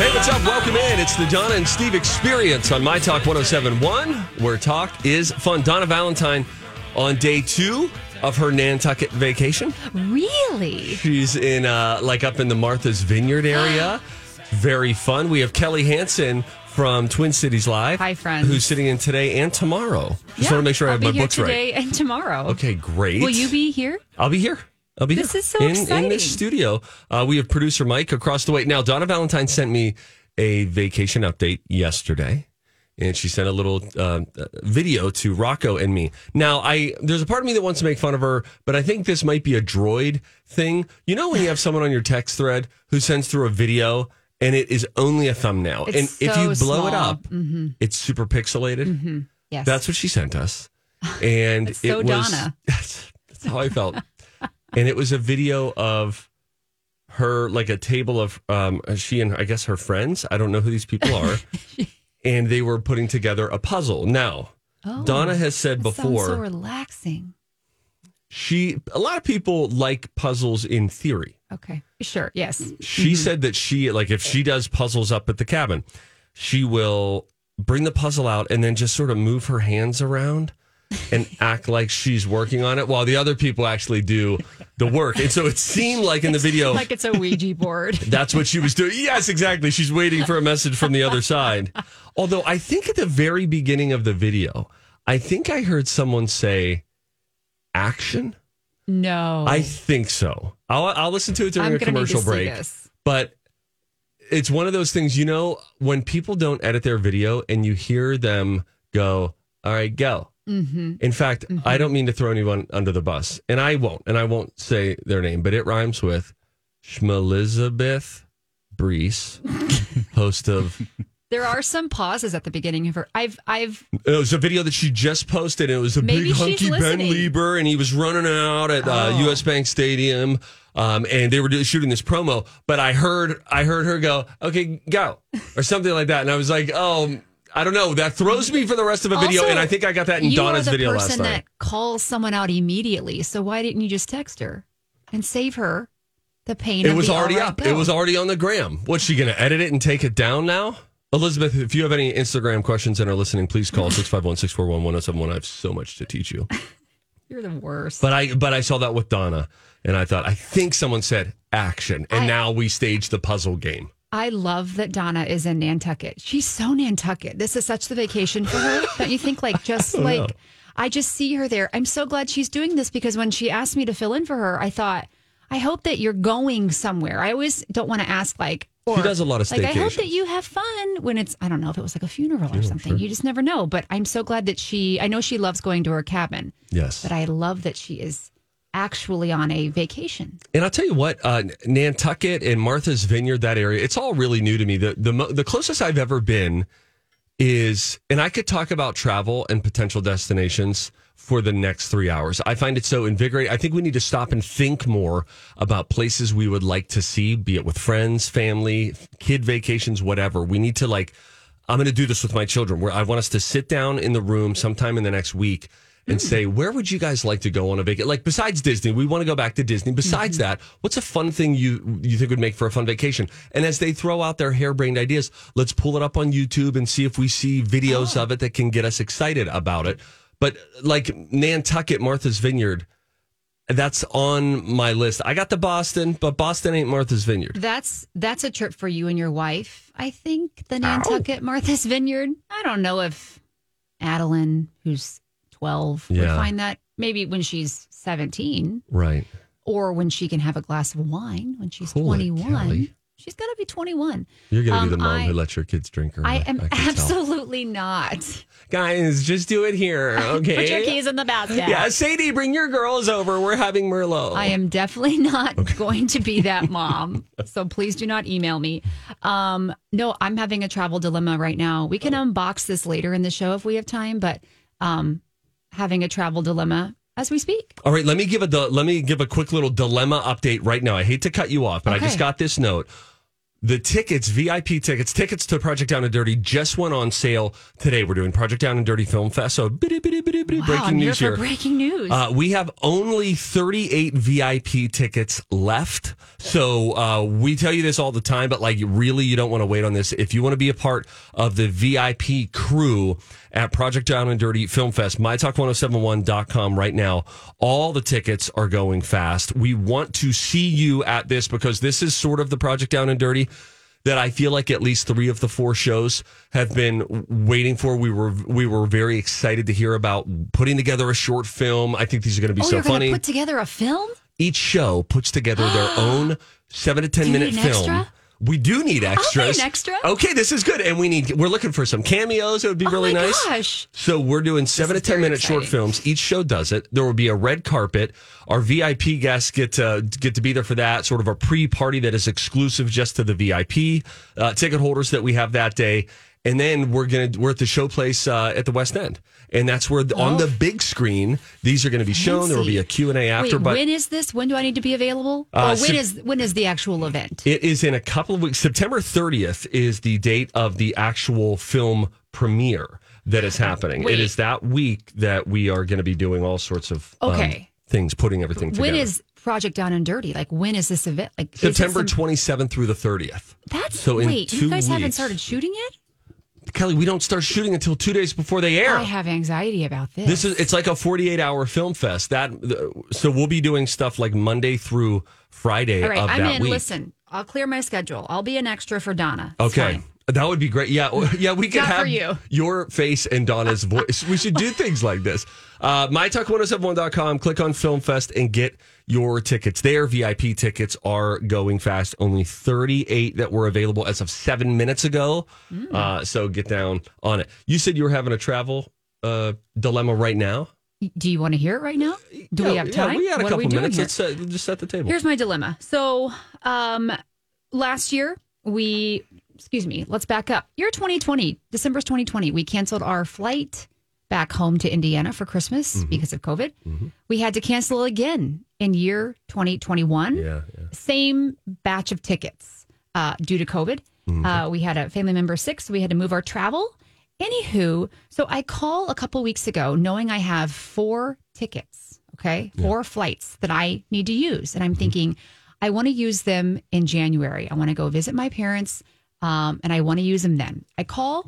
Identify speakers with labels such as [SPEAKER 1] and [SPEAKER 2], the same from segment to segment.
[SPEAKER 1] Hey, what's up? Welcome in. It's the Donna and Steve experience on My Talk 1071, where talk is fun. Donna Valentine on day two of her Nantucket vacation.
[SPEAKER 2] Really?
[SPEAKER 1] She's in, uh, like, up in the Martha's Vineyard area. Very fun. We have Kelly Hansen from Twin Cities Live.
[SPEAKER 2] Hi, friends.
[SPEAKER 1] Who's sitting in today and tomorrow. Just
[SPEAKER 2] Yeah,
[SPEAKER 1] want to make sure I
[SPEAKER 2] I'll
[SPEAKER 1] have
[SPEAKER 2] be
[SPEAKER 1] my
[SPEAKER 2] here
[SPEAKER 1] books
[SPEAKER 2] today
[SPEAKER 1] right.
[SPEAKER 2] and tomorrow.
[SPEAKER 1] Okay, great.
[SPEAKER 2] Will you be here?
[SPEAKER 1] I'll be here. I'll be
[SPEAKER 2] This is so
[SPEAKER 1] in, in this studio. Uh, we have producer Mike across the way. Now, Donna Valentine sent me a vacation update yesterday, and she sent a little uh, video to Rocco and me. Now, I there's a part of me that wants to make fun of her, but I think this might be a droid thing. You know, when you have someone on your text thread who sends through a video. And it is only a thumbnail.
[SPEAKER 2] It's
[SPEAKER 1] and if you blow it
[SPEAKER 2] small. Mm-hmm.
[SPEAKER 1] up, it's super pixelated.
[SPEAKER 2] Yes.
[SPEAKER 1] That's what she sent us. And
[SPEAKER 2] so
[SPEAKER 1] it was
[SPEAKER 2] Donna.
[SPEAKER 1] That's, that's how I felt. And it was a video of her like a table of um she and I guess her friends. I don't know who these people are. and they were putting together a puzzle. Now,
[SPEAKER 2] Oh,
[SPEAKER 1] Donna has said before
[SPEAKER 2] so relaxing.
[SPEAKER 1] she a lot of people like puzzles in theory.
[SPEAKER 2] Okay. Sure. Yes.
[SPEAKER 1] She said that she like if she does puzzles up at the cabin, she will bring the puzzle out and then just sort of move her hands around and act like she's working on it while the other people actually do the work. And so it seemed like in the video
[SPEAKER 2] Like it's a Ouija board.
[SPEAKER 1] that's what she was doing. Yes, exactly. She's waiting for a message from the other side. Although I think at the very beginning of the video, I think I heard someone say action.
[SPEAKER 2] No.
[SPEAKER 1] I think so. I'll, I'll listen to it during
[SPEAKER 2] I'm
[SPEAKER 1] a
[SPEAKER 2] gonna need to
[SPEAKER 1] commercial break. But it's one of those things, you know, when people don't edit their video and you hear them go, all right, go.
[SPEAKER 2] Mm-hmm.
[SPEAKER 1] In fact, I don't mean to throw anyone under the bus, and I won't, and I won't say their name, but it rhymes with Schmelizabeth Brees, host of.
[SPEAKER 2] There are some pauses at the beginning of her. I've I've
[SPEAKER 1] It was a video that she just posted, and it was a big hunky Ben. Leber, and he was running out at uh,
[SPEAKER 2] Oh.
[SPEAKER 1] U.S. Bank Stadium, um, and they were shooting this promo. But I heard, I heard her go, "Okay, go," or something like that, and I was like, "Oh." I don't know. That throws me for the rest of a video,
[SPEAKER 2] Also,
[SPEAKER 1] and I think I got that in
[SPEAKER 2] you
[SPEAKER 1] Donna's
[SPEAKER 2] are the
[SPEAKER 1] video
[SPEAKER 2] person
[SPEAKER 1] last night.
[SPEAKER 2] that calls someone out immediately. So why didn't you just text her and save her the pain?
[SPEAKER 1] It
[SPEAKER 2] of
[SPEAKER 1] was
[SPEAKER 2] the
[SPEAKER 1] already
[SPEAKER 2] right,
[SPEAKER 1] up.
[SPEAKER 2] go?
[SPEAKER 1] It was already on the gram. What's she going to edit it and take it down now? Elizabeth, if you have any Instagram questions and are listening, please call 651 641 1071. I have so much to teach you.
[SPEAKER 2] You're the worst.
[SPEAKER 1] But I but I saw that with Donna and I thought, I think someone said action. And
[SPEAKER 2] I-
[SPEAKER 1] now we stage the puzzle game.
[SPEAKER 2] I love that Donna is in Nantucket. She's so Nantucket. This is such the vacation for her. Don't you think? Like, just oh, like, I just see her there. I'm so glad she's doing this because when she asked me to fill in for her, I thought, I hope that you're going somewhere. I always don't want to ask, like, or,
[SPEAKER 1] She does a lot of
[SPEAKER 2] like, I hope that you have fun when it's, I don't know if it was like a funeral or something. You just never know. But I'm so glad that she, I know she loves going to her cabin,
[SPEAKER 1] Yes.
[SPEAKER 2] but I love that she is actually on a vacation.
[SPEAKER 1] And I'll tell you what, uh, Nantucket and Martha's Vineyard, that area, it's all really new to me. The the the closest I've ever been is, and I could talk about travel and potential destinations for the next three hours. I find it so invigorating. I think we need to stop and think more about places we would like to see, be it with friends, family, kid vacations, whatever. We need to like. I'm going to do this with my children. Where I want us to sit down in the room sometime in the next week and hmm. say, where would you guys like to go on a vacation? Like besides Disney, we want to go back to Disney. Besides mm-hmm. that, what's a fun thing you you think would make for a fun vacation? And as they throw out their harebrained ideas, let's pull it up on YouTube and see if we see videos oh. of it that can get us excited about it. But like Nantucket, Martha's Vineyard, that's on my list. I got the Boston, but Boston ain't Martha's Vineyard.
[SPEAKER 2] That's that's a trip for you and your wife. I think the Nantucket Martha's Vineyard. I don't know if Adeline, who's twelve, would find that maybe when she's seventeen,
[SPEAKER 1] Right.
[SPEAKER 2] or when she can have a glass of wine when she's one.
[SPEAKER 1] Kelly.
[SPEAKER 2] She's got to be twenty one.
[SPEAKER 1] You're going to
[SPEAKER 2] Um,
[SPEAKER 1] be the mom
[SPEAKER 2] I-
[SPEAKER 1] who lets your kids drink her.
[SPEAKER 2] I am
[SPEAKER 1] can tell.
[SPEAKER 2] absolutely not.
[SPEAKER 1] Guys, just do it here, okay?
[SPEAKER 2] Put your keys in the basket.
[SPEAKER 1] Yeah, Sadie, bring your girls over. We're having Merlot.
[SPEAKER 2] I am definitely not going to be that mom. so please do not email me. Um, no, I'm having a travel dilemma right now. We can unbox this later in the show if we have time, but um, having a travel dilemma as we speak.
[SPEAKER 1] All right, let me give a let me give a quick little dilemma update right now. I hate to cut you off, but I just got this note. The tickets, VIP tickets, tickets to Project Down and Dirty just went on sale today. We're doing Project Down and Dirty Film Fest. So bitty, bitty, bitty, bitty,
[SPEAKER 2] Wow,
[SPEAKER 1] breaking
[SPEAKER 2] I'm
[SPEAKER 1] news
[SPEAKER 2] here
[SPEAKER 1] here.
[SPEAKER 2] breaking news.
[SPEAKER 1] Uh, we have only 38 VIP tickets left. So uh, we tell you this all the time, but like really, you don't want to wait on this. If you want to be a part of the VIP crew at Project Down and Dirty Film Fest, mytalk1071.com right now, all the tickets are going fast. We want to see you at this because this is sort of the Project Down and Dirty that I feel like at least three of the four shows have been waiting for. We were we were very excited to hear about putting together a short film. I think these are going to be
[SPEAKER 2] oh,
[SPEAKER 1] so funny.
[SPEAKER 2] put together a film?
[SPEAKER 1] Each show puts together their own seven to ten minute
[SPEAKER 2] need
[SPEAKER 1] film.
[SPEAKER 2] extra?
[SPEAKER 1] We do need extras.
[SPEAKER 2] an extra.
[SPEAKER 1] Okay, this is good, and we need. We're looking for some cameos. It would be really
[SPEAKER 2] oh my
[SPEAKER 1] nice.
[SPEAKER 2] gosh.
[SPEAKER 1] So we're doing seven to ten minute short films. Each show does it. There will be a red carpet. Our VIP guests get to get to be there for that. Sort of a pre party that is exclusive just to the VIP uh, ticket holders that we have that day. And then we're gonna we're at the show place uh, at the West End, and that's where the, on the big screen these are going to be shown. There will be a Q and A after.
[SPEAKER 2] Wait,
[SPEAKER 1] but
[SPEAKER 2] when is this? When do I need to be available?
[SPEAKER 1] Uh,
[SPEAKER 2] when
[SPEAKER 1] Sep-
[SPEAKER 2] is when is the actual event?
[SPEAKER 1] It is in a couple of weeks. September 30th is the date of the actual film premiere that is happening.
[SPEAKER 2] Wait.
[SPEAKER 1] It is that week that we are going to be doing all sorts of um,
[SPEAKER 2] Okay.
[SPEAKER 1] things, putting everything together.
[SPEAKER 2] When is Project Down and Dirty? Like when is this event? Like
[SPEAKER 1] September
[SPEAKER 2] some-
[SPEAKER 1] 27th through the 30th?
[SPEAKER 2] That's
[SPEAKER 1] so in
[SPEAKER 2] wait.
[SPEAKER 1] two
[SPEAKER 2] you guys haven't started shooting yet?
[SPEAKER 1] Kelly, we don't start shooting until two days before they air.
[SPEAKER 2] I have anxiety about this.
[SPEAKER 1] This is it's like a 48 hour film fest. That so we'll be doing stuff like Monday through Friday
[SPEAKER 2] all right. I'm in.
[SPEAKER 1] week.
[SPEAKER 2] Listen, I'll clear my schedule. I'll be an extra for Donna. It's
[SPEAKER 1] Okay.
[SPEAKER 2] fine.
[SPEAKER 1] That would be great. Yeah, yeah, we could have
[SPEAKER 2] you.
[SPEAKER 1] your face and Donna's voice. We should do things like this. Uh, MyTalk1071.com, click on Film Fest and get your tickets there. VIP tickets are going fast. Only 38 that were available as of seven minutes ago.
[SPEAKER 2] Mm.
[SPEAKER 1] Uh, so get down on it. You said you were having a travel uh, dilemma right now.
[SPEAKER 2] Do you want to hear it right now? Do we have time?
[SPEAKER 1] Yeah, we got a
[SPEAKER 2] what are we
[SPEAKER 1] couple minutes.
[SPEAKER 2] here?
[SPEAKER 1] Let's uh, just set the table.
[SPEAKER 2] Here's my dilemma. So, um, last year we, excuse me, let's back up. Year 2020, December's 2020, we canceled our flight back home to Indiana for Christmas
[SPEAKER 1] Mm-hmm.
[SPEAKER 2] because of COVID. We had to cancel again in year 2021.
[SPEAKER 1] yeah, yeah.
[SPEAKER 2] Same batch of tickets uh, due to COVID.
[SPEAKER 1] Mm-hmm.
[SPEAKER 2] Uh, we had a family member sick, so we had to move our travel. Anywho, so I call a couple weeks ago knowing I have four tickets, okay, four flights that I need to use. And I'm thinking, I want to use them in January. I want to go visit my parents um, and I want to use them then. I call,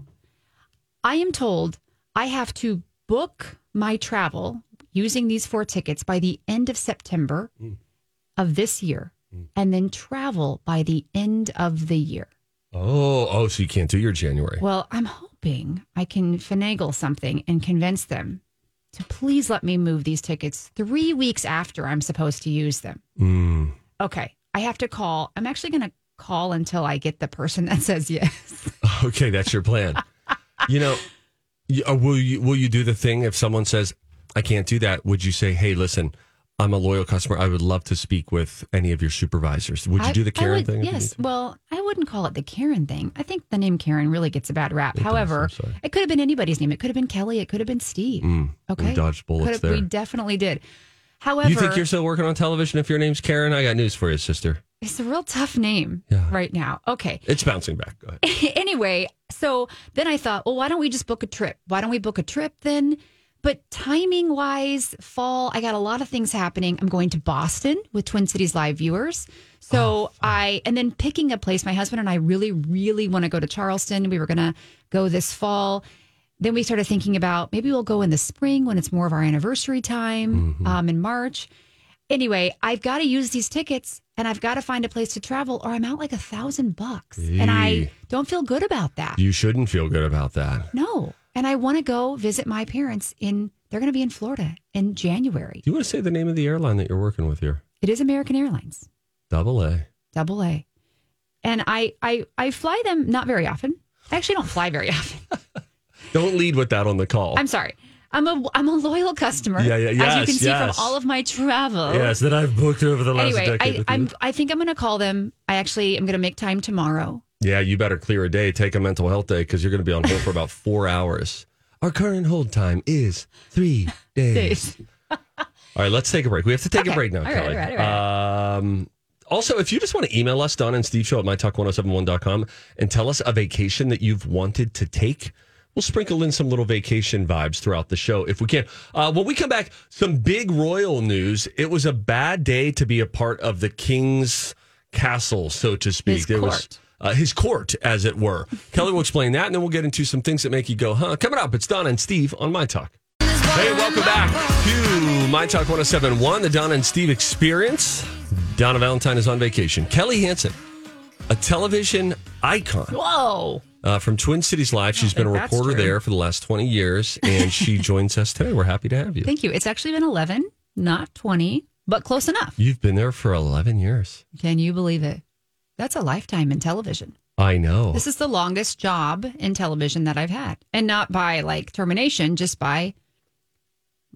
[SPEAKER 2] I am told I have to book my travel using these four tickets by the end of September of this year and then travel by the end of the year.
[SPEAKER 1] Oh, oh, so you can't do your January.
[SPEAKER 2] Well, I'm hoping I can finagle something and convince them to please let me move these tickets three weeks after I'm supposed to use them.
[SPEAKER 1] Mm.
[SPEAKER 2] Okay. I have to call. I'm actually going to call until I get the person that says yes.
[SPEAKER 1] Okay, that's your plan. you know, you- uh, will you will you do the thing if someone says I can't do that? Would you say, "Hey, listen, I'm a loyal customer. I would love to speak with any of your supervisors." Would you
[SPEAKER 2] I-
[SPEAKER 1] do the Karen
[SPEAKER 2] would-
[SPEAKER 1] thing?
[SPEAKER 2] Yes. Well, I wouldn't call it the Karen thing. I think the name Karen really gets a bad rap.
[SPEAKER 1] does,
[SPEAKER 2] However, it could have been anybody's name. It could have been Kelly. It could have been Steve. okay.
[SPEAKER 1] Mm, we dodged bullets there.
[SPEAKER 2] We definitely did. However,
[SPEAKER 1] You think you're still working on television if your name's Karen? I got news for you, sister.
[SPEAKER 2] It's a real tough name
[SPEAKER 1] Yeah.
[SPEAKER 2] right now. Okay.
[SPEAKER 1] It's bouncing back. Go ahead.
[SPEAKER 2] anyway, so then I thought, well, why don't we just book a trip? Why don't we book a trip then? But timing wise, fall, I got a lot of things happening. I'm going to Boston with Twin Cities Live viewers. So I, and then picking a place, my husband and I really, really want to go to Charleston. We were going to go this fall. Then we started thinking about maybe we'll go in the spring when it's more of our anniversary time um, in March. Anyway, I've got to use these tickets and I've got to find a place to travel or I'm out like a thousand bucks. And I don't feel good about that.
[SPEAKER 1] You shouldn't feel good about that.
[SPEAKER 2] no. And I want to go visit my parents in, they're going to be in Florida in January.
[SPEAKER 1] Do you want to say the name of the airline that you're working with here?
[SPEAKER 2] It is American Airlines,
[SPEAKER 1] Double A.
[SPEAKER 2] double A. And I, I, I fly them not very often. I actually don't fly very often.
[SPEAKER 1] Don't lead with that on the call.
[SPEAKER 2] I'm sorry. I'm a, I'm a loyal customer.
[SPEAKER 1] Yeah, yeah,
[SPEAKER 2] As you can see
[SPEAKER 1] yes.
[SPEAKER 2] from all of my travel.
[SPEAKER 1] yes, that I've booked over the last
[SPEAKER 2] Anyway,
[SPEAKER 1] decade.
[SPEAKER 2] I, I'm, I think I'm going to call them. I actually am going to make time tomorrow.
[SPEAKER 1] yeah, you better clear a day, take a mental health day because you're going to be on hold for about four hours. Our current hold time is three days. All right, let's take a break. We have to take a break now,
[SPEAKER 2] All right,
[SPEAKER 1] Kelly.
[SPEAKER 2] all right, all
[SPEAKER 1] Um, also, if you just want to email us, Don and Steve Show at mytalk1071.com and tell us a vacation that you've wanted to take, we'll sprinkle in some little vacation vibes throughout the show if we can. Uh, when we come back, some big royal news. It was a bad day to be a part of the king's castle, so to speak.
[SPEAKER 2] His
[SPEAKER 1] there was
[SPEAKER 2] court.
[SPEAKER 1] uh, his court, as it were. Kelly will explain that, and then we'll get into some things that make you go, huh? Coming up, it's Don and Steve on My Talk. Hey, welcome back to My Talk 1071, the Don and Steve experience. Donna Valentine is on vacation. Kelly Hansen, a television icon
[SPEAKER 2] Whoa.
[SPEAKER 1] Uh, from Twin Cities Live. She's been a reporter there for the last 20 years, and she joins us today. We're happy to have you.
[SPEAKER 2] Thank you. It's actually been 11, not 20, but close enough.
[SPEAKER 1] You've been there for 11 years.
[SPEAKER 2] Can you believe it? That's a lifetime in television.
[SPEAKER 1] I know.
[SPEAKER 2] This is the longest job in television that I've had. And not by like termination, just by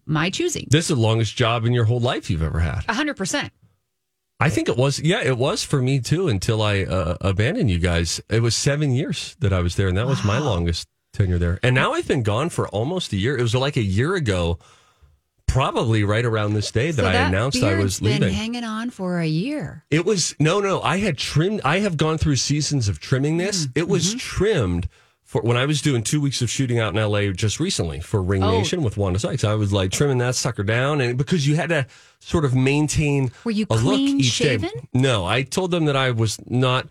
[SPEAKER 2] my choosing.
[SPEAKER 1] This is the longest job in your whole life you've ever had.
[SPEAKER 2] 100%.
[SPEAKER 1] I think it was. Yeah, it was for me too until I uh, abandoned you guys. It was seven years that I was there, and that was my longest tenure there. And now I've been gone for almost a year. It was like a year ago, probably right around this day that
[SPEAKER 2] So
[SPEAKER 1] I announced I was
[SPEAKER 2] been
[SPEAKER 1] leaving.
[SPEAKER 2] hanging on for a year.
[SPEAKER 1] It was no, no. I had trimmed. I have gone through seasons of trimming this.
[SPEAKER 2] Mm-hmm.
[SPEAKER 1] It was trimmed for when I was doing two weeks of shooting out in L.A. just recently for Ring
[SPEAKER 2] Oh.
[SPEAKER 1] Nation with Wanda Sykes. I was like trimming that sucker down, and because you had to sort of maintain
[SPEAKER 2] Were you
[SPEAKER 1] a look each day.
[SPEAKER 2] shaven?
[SPEAKER 1] No, I told them that I was not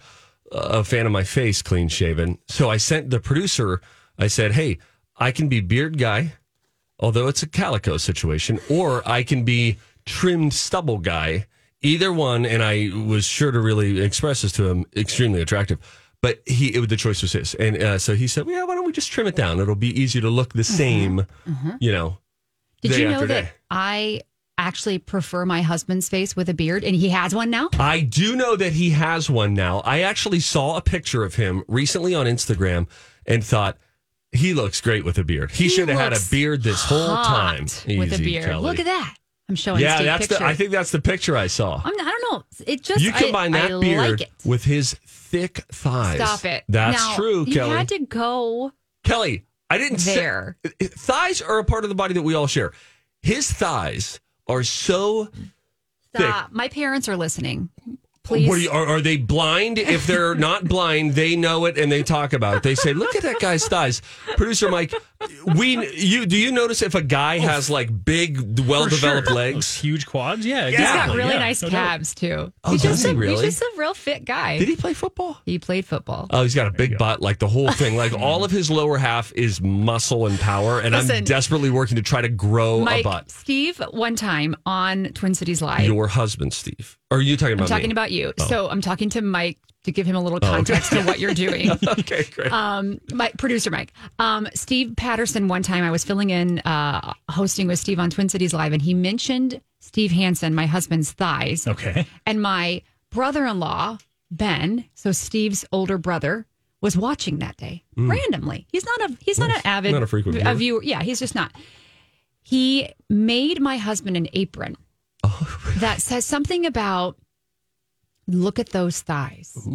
[SPEAKER 1] a fan of my face clean shaven. So I sent the producer. I said, "Hey, I can be beard guy." although it's a calico situation, or I can be trimmed stubble guy. Either one, and I was sure to really express this to him, extremely attractive. But he, it, the choice was his, and uh, so he said, "Yeah, why don't we just trim it down? It'll be easier to look the same, you know."
[SPEAKER 2] Mm-hmm. Did you know that
[SPEAKER 1] day."
[SPEAKER 2] I actually prefer my husband's face with a beard and he has one now?
[SPEAKER 1] I do know that he has one now. I actually saw a picture of him recently on Instagram and thought he looks great with a beard. He, should have had a beard this whole time
[SPEAKER 2] with a beard.
[SPEAKER 1] Kelly.
[SPEAKER 2] Look at that. I'm showing
[SPEAKER 1] Yeah,
[SPEAKER 2] Steve
[SPEAKER 1] that's
[SPEAKER 2] picture.
[SPEAKER 1] the. I think that's the picture I saw.
[SPEAKER 2] I'm, I don't know. It just
[SPEAKER 1] You combine
[SPEAKER 2] I,
[SPEAKER 1] that
[SPEAKER 2] I
[SPEAKER 1] beard
[SPEAKER 2] like it.
[SPEAKER 1] with his thick thighs.
[SPEAKER 2] Stop it.
[SPEAKER 1] That's
[SPEAKER 2] Now,
[SPEAKER 1] true,
[SPEAKER 2] you
[SPEAKER 1] Kelly.
[SPEAKER 2] had to go
[SPEAKER 1] Kelly, I didn't
[SPEAKER 2] there.
[SPEAKER 1] say thighs are a part of the body that we all share. His thighs are so
[SPEAKER 2] Stop. My parents are listening. Please.
[SPEAKER 1] Are, you, are, are they blind? If they're not blind, they know it and they talk about it. They say, "Look at that guy's thighs." Producer Mike, we you do you notice if a guy oh, has like big, well-developed
[SPEAKER 3] Those
[SPEAKER 1] legs?
[SPEAKER 3] huge quads. Yeah,
[SPEAKER 2] He's got really
[SPEAKER 3] Yeah,
[SPEAKER 2] nice
[SPEAKER 3] no doubt.
[SPEAKER 2] calves too.
[SPEAKER 1] Oh,
[SPEAKER 2] he's
[SPEAKER 1] does
[SPEAKER 2] just
[SPEAKER 1] he
[SPEAKER 2] a,
[SPEAKER 1] really?
[SPEAKER 2] He's just a real fit guy.
[SPEAKER 1] Did he play football?
[SPEAKER 2] He played football.
[SPEAKER 1] Oh, he's got a big butt, like the whole thing. Like all of his lower half is muscle and power, and I'm
[SPEAKER 2] Listen,
[SPEAKER 1] desperately working to try to grow a
[SPEAKER 2] Mike,
[SPEAKER 1] butt.
[SPEAKER 2] Steve, one time on Twin Cities Live.
[SPEAKER 1] Your husband, Steve. Or are you talking about I'm
[SPEAKER 2] talking
[SPEAKER 1] me?
[SPEAKER 2] about you. So I'm talking to Mike to give him a little
[SPEAKER 1] Oh, okay.
[SPEAKER 2] context to what you're doing.
[SPEAKER 1] okay, great.
[SPEAKER 2] um, my producer Mike, um, Steve Patterson. One time I was filling in, uh, hosting with Steve on Twin Cities Live, and he mentioned Steve Hansen, my husband's thighs,
[SPEAKER 3] Okay.
[SPEAKER 2] and my brother-in-law Ben, so Steve's older brother, was watching that day randomly. He's not a he's not an avid.
[SPEAKER 1] Not a frequent
[SPEAKER 2] a
[SPEAKER 1] viewer.
[SPEAKER 2] viewer. Yeah, he's just not. He made my husband an apron
[SPEAKER 1] Oh,
[SPEAKER 2] that says something about look at those thighs.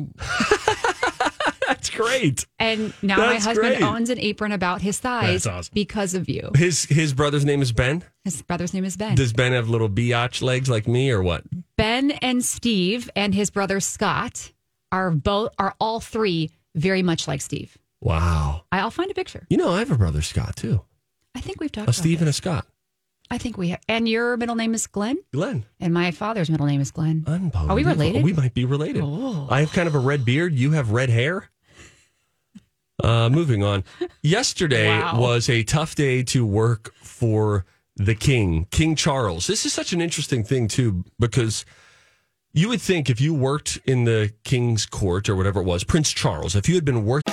[SPEAKER 1] That's great.
[SPEAKER 2] And now my husband
[SPEAKER 1] great.
[SPEAKER 2] owns an apron about his thighs
[SPEAKER 3] That's awesome.
[SPEAKER 2] because of you.
[SPEAKER 1] His his brother's name is Ben.
[SPEAKER 2] His brother's name is Ben.
[SPEAKER 1] Does Ben have little biatch legs like me, or what?
[SPEAKER 2] ben and Steve and his brother Scott are both are all three very much like Steve.
[SPEAKER 1] Wow.
[SPEAKER 2] I'll find a picture.
[SPEAKER 1] You know, I have a brother Scott too.
[SPEAKER 2] I think we've talked
[SPEAKER 1] A
[SPEAKER 2] about
[SPEAKER 1] Steve and a. Scott.
[SPEAKER 2] I think we have. And your middle name is Glenn,
[SPEAKER 1] Glenn.
[SPEAKER 2] and my father's middle name is Glenn.
[SPEAKER 1] Unbelievable.
[SPEAKER 2] Are we related?
[SPEAKER 1] We might be related.
[SPEAKER 2] Oh.
[SPEAKER 1] I have kind of a red beard. You have red hair. Uh, moving on. Yesterday
[SPEAKER 2] Wow.
[SPEAKER 1] was a tough day to work for the king, King Charles. This is such an interesting thing, too, because you would think if you worked in the king's court or whatever it was, Prince Charles, if you had been working.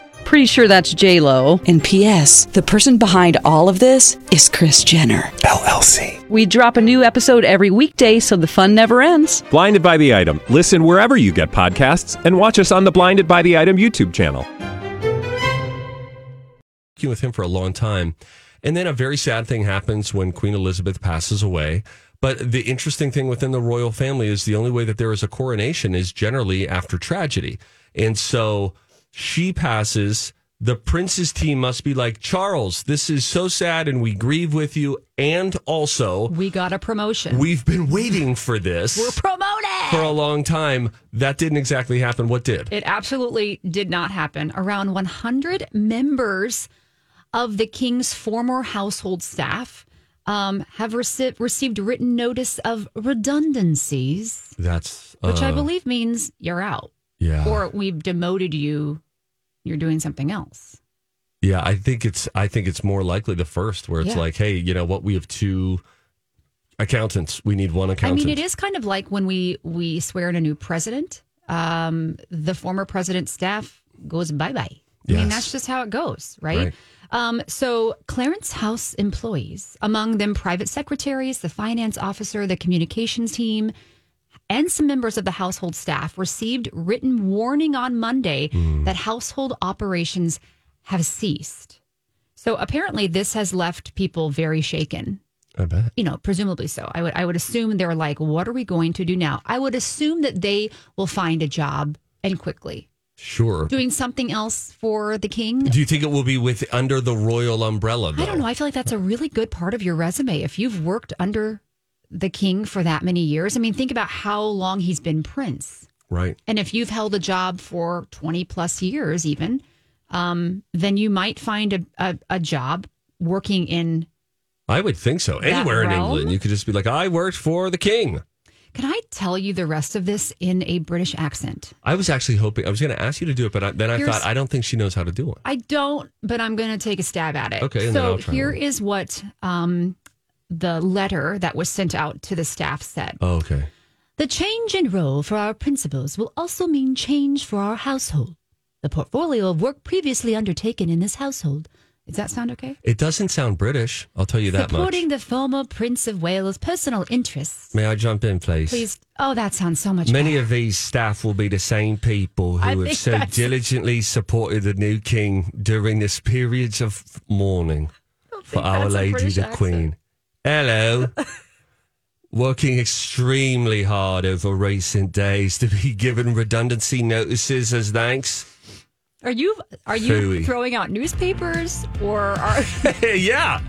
[SPEAKER 4] Pretty sure that's J Lo.
[SPEAKER 5] And P.S. The person behind all of this is Kris Jenner
[SPEAKER 6] LLC.
[SPEAKER 4] We drop a new episode every weekday, so the fun never ends.
[SPEAKER 6] Blinded by the item. Listen wherever you get podcasts, and watch us on the Blinded by the Item YouTube channel.
[SPEAKER 1] with him for a long time. And then a very sad thing happens when Queen Elizabeth passes away. But the interesting thing within the royal family is the only way that there is a coronation is generally after tragedy. And so she passes. The prince's team must be like, Charles, this is so sad and we grieve with you. And also,
[SPEAKER 2] We got a promotion.
[SPEAKER 1] we've been waiting for this
[SPEAKER 2] We're promoted.
[SPEAKER 1] for a long time. That didn't exactly happen. What did?
[SPEAKER 2] It absolutely did not happen. Around 100 members of the king's former household staff um, have rece- received written notice of redundancies,
[SPEAKER 1] That's
[SPEAKER 2] which I
[SPEAKER 1] uh,
[SPEAKER 2] believe means you're out
[SPEAKER 1] Yeah.
[SPEAKER 2] or we've demoted you. You're doing something else.
[SPEAKER 1] Yeah, I think it's I think it's more likely the first where it's
[SPEAKER 2] Yeah.
[SPEAKER 1] like, hey, you know what, we have two accountants. We need one accountant.
[SPEAKER 2] I mean, it is kind of like when we we swear in a new president. Um, the former president's staff goes bye bye. I mean, that's just how it goes, right?
[SPEAKER 1] Right.
[SPEAKER 2] Um, so Clarence House employees, among them private secretaries, the finance officer, the communications team, and some members of the household staff received written warning on Monday
[SPEAKER 1] Hmm.
[SPEAKER 2] that household operations have ceased. So apparently, this has left people very shaken
[SPEAKER 1] I bet.
[SPEAKER 2] you know, presumably so. I would I would assume they're like, what are we going to do now? I would assume that they will find a job and quickly
[SPEAKER 1] Sure.
[SPEAKER 2] doing something else for the king.
[SPEAKER 1] Do you think it will be with under the royal umbrella? Though?
[SPEAKER 2] I don't know. I feel like that's a really good part of your resume. If you've worked under the king for that many years, I mean, think about how long he's been prince.
[SPEAKER 1] Right.
[SPEAKER 2] And if you've held a job for 20 plus years, even, um, then you might find a, a, a job working in.
[SPEAKER 1] I would think so. Anywhere in? England, you could just be like, I worked for the king.
[SPEAKER 2] Can I tell you the rest of this in a British accent?
[SPEAKER 1] I was actually hoping I was going to ask you to do it, but I, then I
[SPEAKER 2] Here's-
[SPEAKER 1] thought I don't think she knows how to do it.
[SPEAKER 2] I don't, but I'm going to take a stab at it.
[SPEAKER 1] Okay,
[SPEAKER 2] so here
[SPEAKER 1] one.
[SPEAKER 2] is what um, the letter that was sent out to the staff said.
[SPEAKER 1] Oh, okay.
[SPEAKER 2] The change in role for our principals will also mean change for our household. The portfolio of work previously undertaken in this household. Does that sound okay?
[SPEAKER 1] It doesn't sound British. I'll tell you that
[SPEAKER 2] Supporting
[SPEAKER 1] much.
[SPEAKER 2] the former Prince of Wales' personal interests.
[SPEAKER 1] May I jump in, please?
[SPEAKER 2] Please. Oh, that sounds so much
[SPEAKER 1] Many
[SPEAKER 2] better.
[SPEAKER 1] of these staff will be the same people
[SPEAKER 2] I
[SPEAKER 1] who have so
[SPEAKER 2] that's-
[SPEAKER 1] diligently supported the new king during this periods of mourning for Our Lady the
[SPEAKER 2] accent.
[SPEAKER 1] Queen. Hello. Working extremely hard over recent days to be given redundancy notices as thanks.
[SPEAKER 2] Are you are you
[SPEAKER 1] Phooey.
[SPEAKER 2] throwing out newspapers or are
[SPEAKER 1] yeah.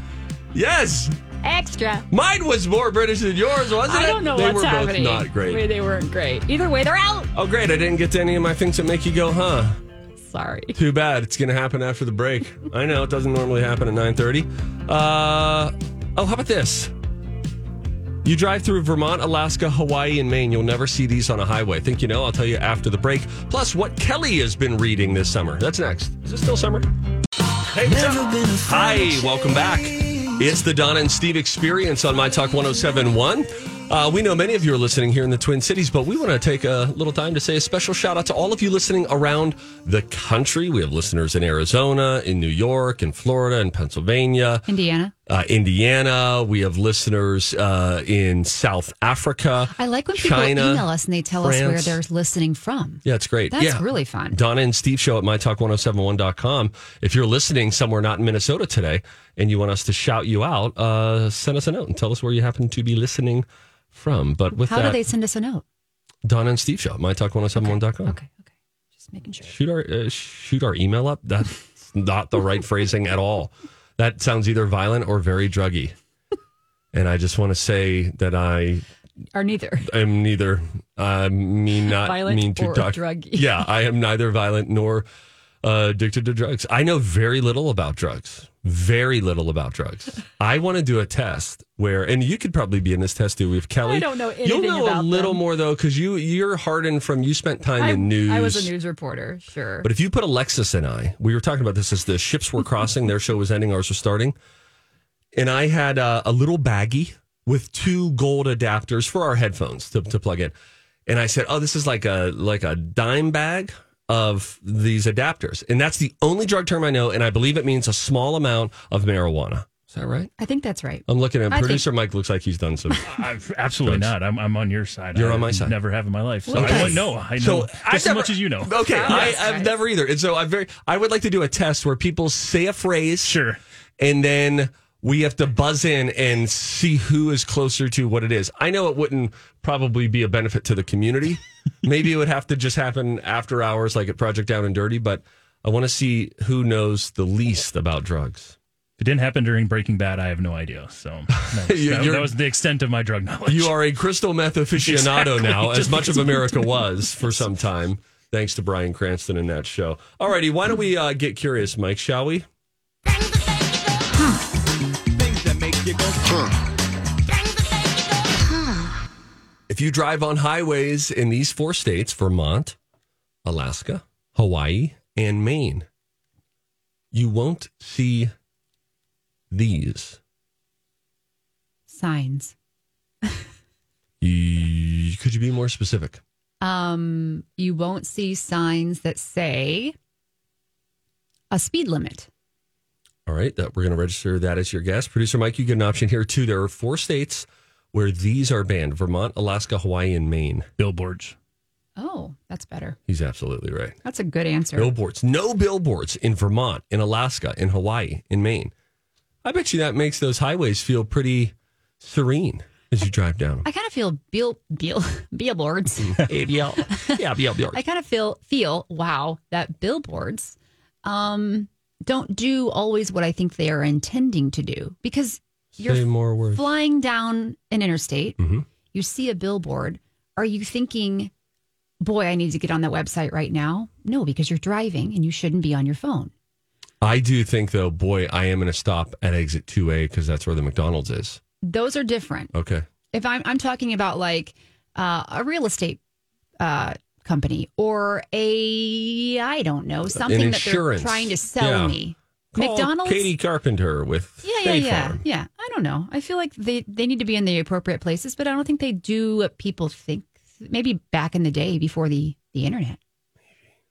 [SPEAKER 1] Yes.
[SPEAKER 2] extra?
[SPEAKER 1] Mine was more British than yours, wasn't it?
[SPEAKER 2] I don't know
[SPEAKER 1] they
[SPEAKER 2] what's
[SPEAKER 1] were
[SPEAKER 2] happening.
[SPEAKER 1] both not great.
[SPEAKER 2] They weren't great. Either way, they're out.
[SPEAKER 1] Oh, great. I didn't get to any of my things that make you go, huh?
[SPEAKER 2] Sorry.
[SPEAKER 1] Too bad. It's going to happen after the break. I know it doesn't normally happen at 9:30. Uh oh, how about this? You drive through Vermont, Alaska, Hawaii, and Maine. You'll never see these on a highway. Think you know? I'll tell you after the break. Plus, what Kelly has been reading this summer. That's next. Is it still summer? Hey, what's up? Hi, welcome back. It's the Donna and Steve experience on My Talk 1071. Uh, we know many of you are listening here in the Twin Cities, but we want to take a little time to say a special shout out to all of you listening around the country. We have listeners in Arizona, in New York, in Florida, in Pennsylvania,
[SPEAKER 2] Indiana.
[SPEAKER 1] Uh, Indiana. We have listeners uh, in South Africa.
[SPEAKER 2] I like when people email us and they tell us where they're listening from.
[SPEAKER 1] Yeah, it's great.
[SPEAKER 2] That's
[SPEAKER 1] yeah.
[SPEAKER 2] really fun.
[SPEAKER 1] Donna and Steve show at mytalk1071.com. If you're listening somewhere not in Minnesota today and you want us to shout you out, uh, send us a note and tell us where you happen to be listening from. But with
[SPEAKER 2] How
[SPEAKER 1] that,
[SPEAKER 2] do they send us a note?
[SPEAKER 1] Donna and Steve show at mytalk1071.com.
[SPEAKER 2] Okay, okay. Just making sure.
[SPEAKER 1] Shoot our uh, shoot our email up. That's not the right phrasing at all. That sounds either violent or very druggy. And I just want to say that I
[SPEAKER 2] are neither.
[SPEAKER 1] I'm neither. I mean not
[SPEAKER 2] Violent
[SPEAKER 1] mean to talk.
[SPEAKER 2] druggy.
[SPEAKER 1] Yeah, I am neither violent nor uh, addicted to drugs. I know very little about drugs. Very little about drugs. I want to do a test where, and you could probably be in this test too. We have Kelly.
[SPEAKER 2] I don't know Anything You'll
[SPEAKER 1] know a little
[SPEAKER 2] them.
[SPEAKER 1] more though, because you you're hardened from you spent time in news.
[SPEAKER 2] I was a news reporter, sure.
[SPEAKER 1] But if you put Alexis and I, we were talking about this as the ships were crossing, their show was ending, ours was starting. And I had uh, a little baggie with two gold adapters for our headphones to, to plug in. And I said, "Oh, this is like a like a dime bag of these adapters." And that's the only drug term I know, and I believe it means a small amount of marijuana. Is that right?
[SPEAKER 2] I think that's right.
[SPEAKER 1] I'm looking at
[SPEAKER 2] I think-
[SPEAKER 1] producer Mike. Looks like he's done some.
[SPEAKER 7] I've, absolutely
[SPEAKER 1] Drugs.
[SPEAKER 7] not. I'm, I'm on your side.
[SPEAKER 1] You're
[SPEAKER 7] I
[SPEAKER 1] on my side.
[SPEAKER 7] Never have in my life. So
[SPEAKER 2] Well,
[SPEAKER 7] I
[SPEAKER 2] yes.
[SPEAKER 7] wouldn't know. I know
[SPEAKER 1] So
[SPEAKER 7] just as much as you know.
[SPEAKER 1] Okay, I,
[SPEAKER 2] Yes,
[SPEAKER 1] I've
[SPEAKER 2] right.
[SPEAKER 1] never either, and so I'm very. I would like to do a test where people say a phrase,
[SPEAKER 7] Sure.
[SPEAKER 1] and then we have to buzz in and see who is closer to what it is. I know it wouldn't probably be a benefit to the community. Maybe it would have to just happen after hours, like at Project Down and Dirty. But I want to see who knows the least about drugs.
[SPEAKER 7] If it didn't happen during Breaking Bad, I have no idea. So that was, that, that was the extent of my drug knowledge.
[SPEAKER 1] You are a crystal meth aficionado
[SPEAKER 7] Exactly.
[SPEAKER 1] now, as much of America was for some time, thanks to Bryan Cranston in that show. Alrighty, why don't we uh, get curious, Mike? Shall we? If you drive on highways in these four states Vermont, Alaska, Hawaii, and Maine, you won't see these.
[SPEAKER 2] Signs.
[SPEAKER 1] Y- Could you be more specific?
[SPEAKER 2] Um, you won't see signs that say a speed limit.
[SPEAKER 1] All right, that we're going to register that as your guest. Producer Mike, you get an option here too. There are four states where these are banned Vermont, Alaska, Hawaii, and Maine.
[SPEAKER 7] Billboards.
[SPEAKER 2] Oh, that's better.
[SPEAKER 1] He's absolutely right.
[SPEAKER 2] That's a good answer.
[SPEAKER 1] Billboards. No billboards in Vermont, in Alaska, in Hawaii, in Maine. I bet you that makes those highways feel pretty serene as you drive down them.
[SPEAKER 2] I kind of feel bill bill billboards.
[SPEAKER 1] yeah, yeah, yeah.
[SPEAKER 2] I kind of feel feel wow that billboards um don't do always what I think they are intending to do because you're
[SPEAKER 1] Say more words.
[SPEAKER 2] flying down an interstate,
[SPEAKER 1] Mhm.
[SPEAKER 2] you see a billboard. Are you thinking, boy, I need to get on that website right now? No, because you're driving and you shouldn't be on your phone.
[SPEAKER 1] I do think, though, boy, I am going to stop at exit 2A because that's where the McDonald's is.
[SPEAKER 2] Those are different.
[SPEAKER 1] Okay.
[SPEAKER 2] If I'm I'm talking about like uh, a real estate uh, company or a I don't know something that they're trying to sell
[SPEAKER 1] Yeah.
[SPEAKER 2] me.
[SPEAKER 1] Call
[SPEAKER 2] McDonald's.
[SPEAKER 1] Katie Carpenter with
[SPEAKER 2] yeah, yeah,
[SPEAKER 1] State
[SPEAKER 2] yeah,
[SPEAKER 1] Farm.
[SPEAKER 2] yeah. I don't know. I feel like they they need to be in the appropriate places, but I don't think they do what people think. Maybe back in the day before the the internet.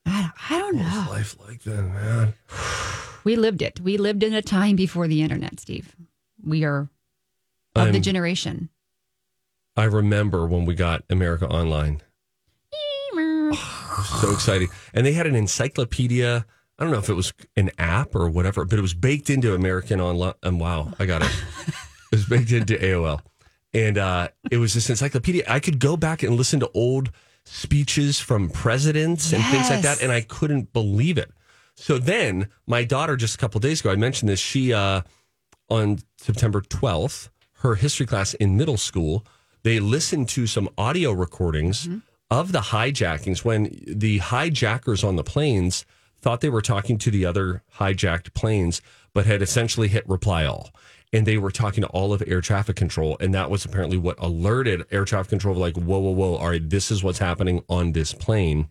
[SPEAKER 2] I don't, I don't
[SPEAKER 1] What's
[SPEAKER 2] know.
[SPEAKER 1] life like then, man?
[SPEAKER 2] We lived it. We lived in a time before the internet, Steve. We are of the
[SPEAKER 1] I'm-
[SPEAKER 2] generation.
[SPEAKER 1] I remember when we got America Online. So exciting. And they had an encyclopedia. I don't know if it was an app or whatever, but it was baked into American Online. And wow, I got it. it was baked into AOL. And uh, it was this encyclopedia. I could go back and listen to old speeches from presidents and things like that. And I couldn't believe it. So then my daughter, just a couple days ago, I mentioned this. She, uh, on September 12th, her history class in middle school, they listened to some audio recordings of the hijackings when the hijackers on the planes thought they were talking to the other hijacked planes, but had essentially hit reply all. And they were talking to all of air traffic control. And that was apparently what alerted air traffic control, like, whoa, whoa, whoa, all right, this is what's happening on this plane.